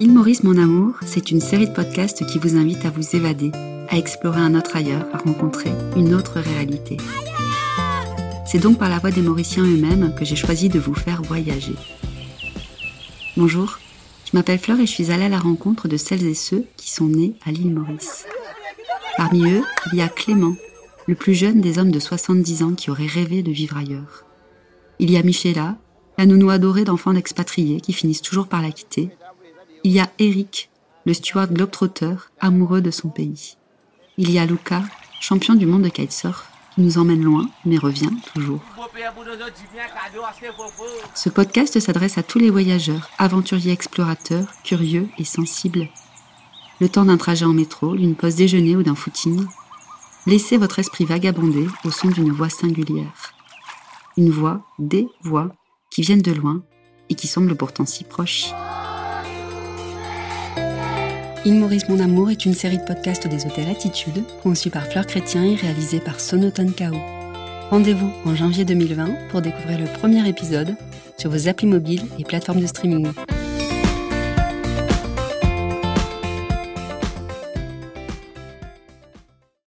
Il Maurice Mon Amour, c'est une série de podcasts qui vous invite à vous évader, à explorer un autre ailleurs, à rencontrer une autre réalité. C'est donc par la voix des Mauriciens eux-mêmes que j'ai choisi de vous faire voyager. Bonjour, je m'appelle Fleur et je suis allée à la rencontre de celles et ceux qui sont nés à l'île Maurice. Parmi eux, il y a Clément, le plus jeune des hommes de 70 ans qui aurait rêvé de vivre ailleurs. Il y a Michela, la nounou adorée d'enfants d'expatriés qui finissent toujours par la quitter. Il y a Eric, le steward globetrotter, amoureux de son pays. Il y a Luca, champion du monde de kitesurf, qui nous emmène loin, mais revient toujours. Ce podcast s'adresse à tous les voyageurs, aventuriers explorateurs, curieux et sensibles. Le temps d'un trajet en métro, d'une pause déjeuner ou d'un footing, laissez votre esprit vagabonder au son d'une voix singulière. Une voix, des voix, qui viennent de loin et qui semblent pourtant si proches. Il Maurice Mon Amour est une série de podcasts des hôtels Attitude, conçue par Fleur Chrétien et réalisée par Sonotone Kao. Rendez-vous en janvier 2020 pour découvrir le premier épisode sur vos applis mobiles et plateformes de streaming.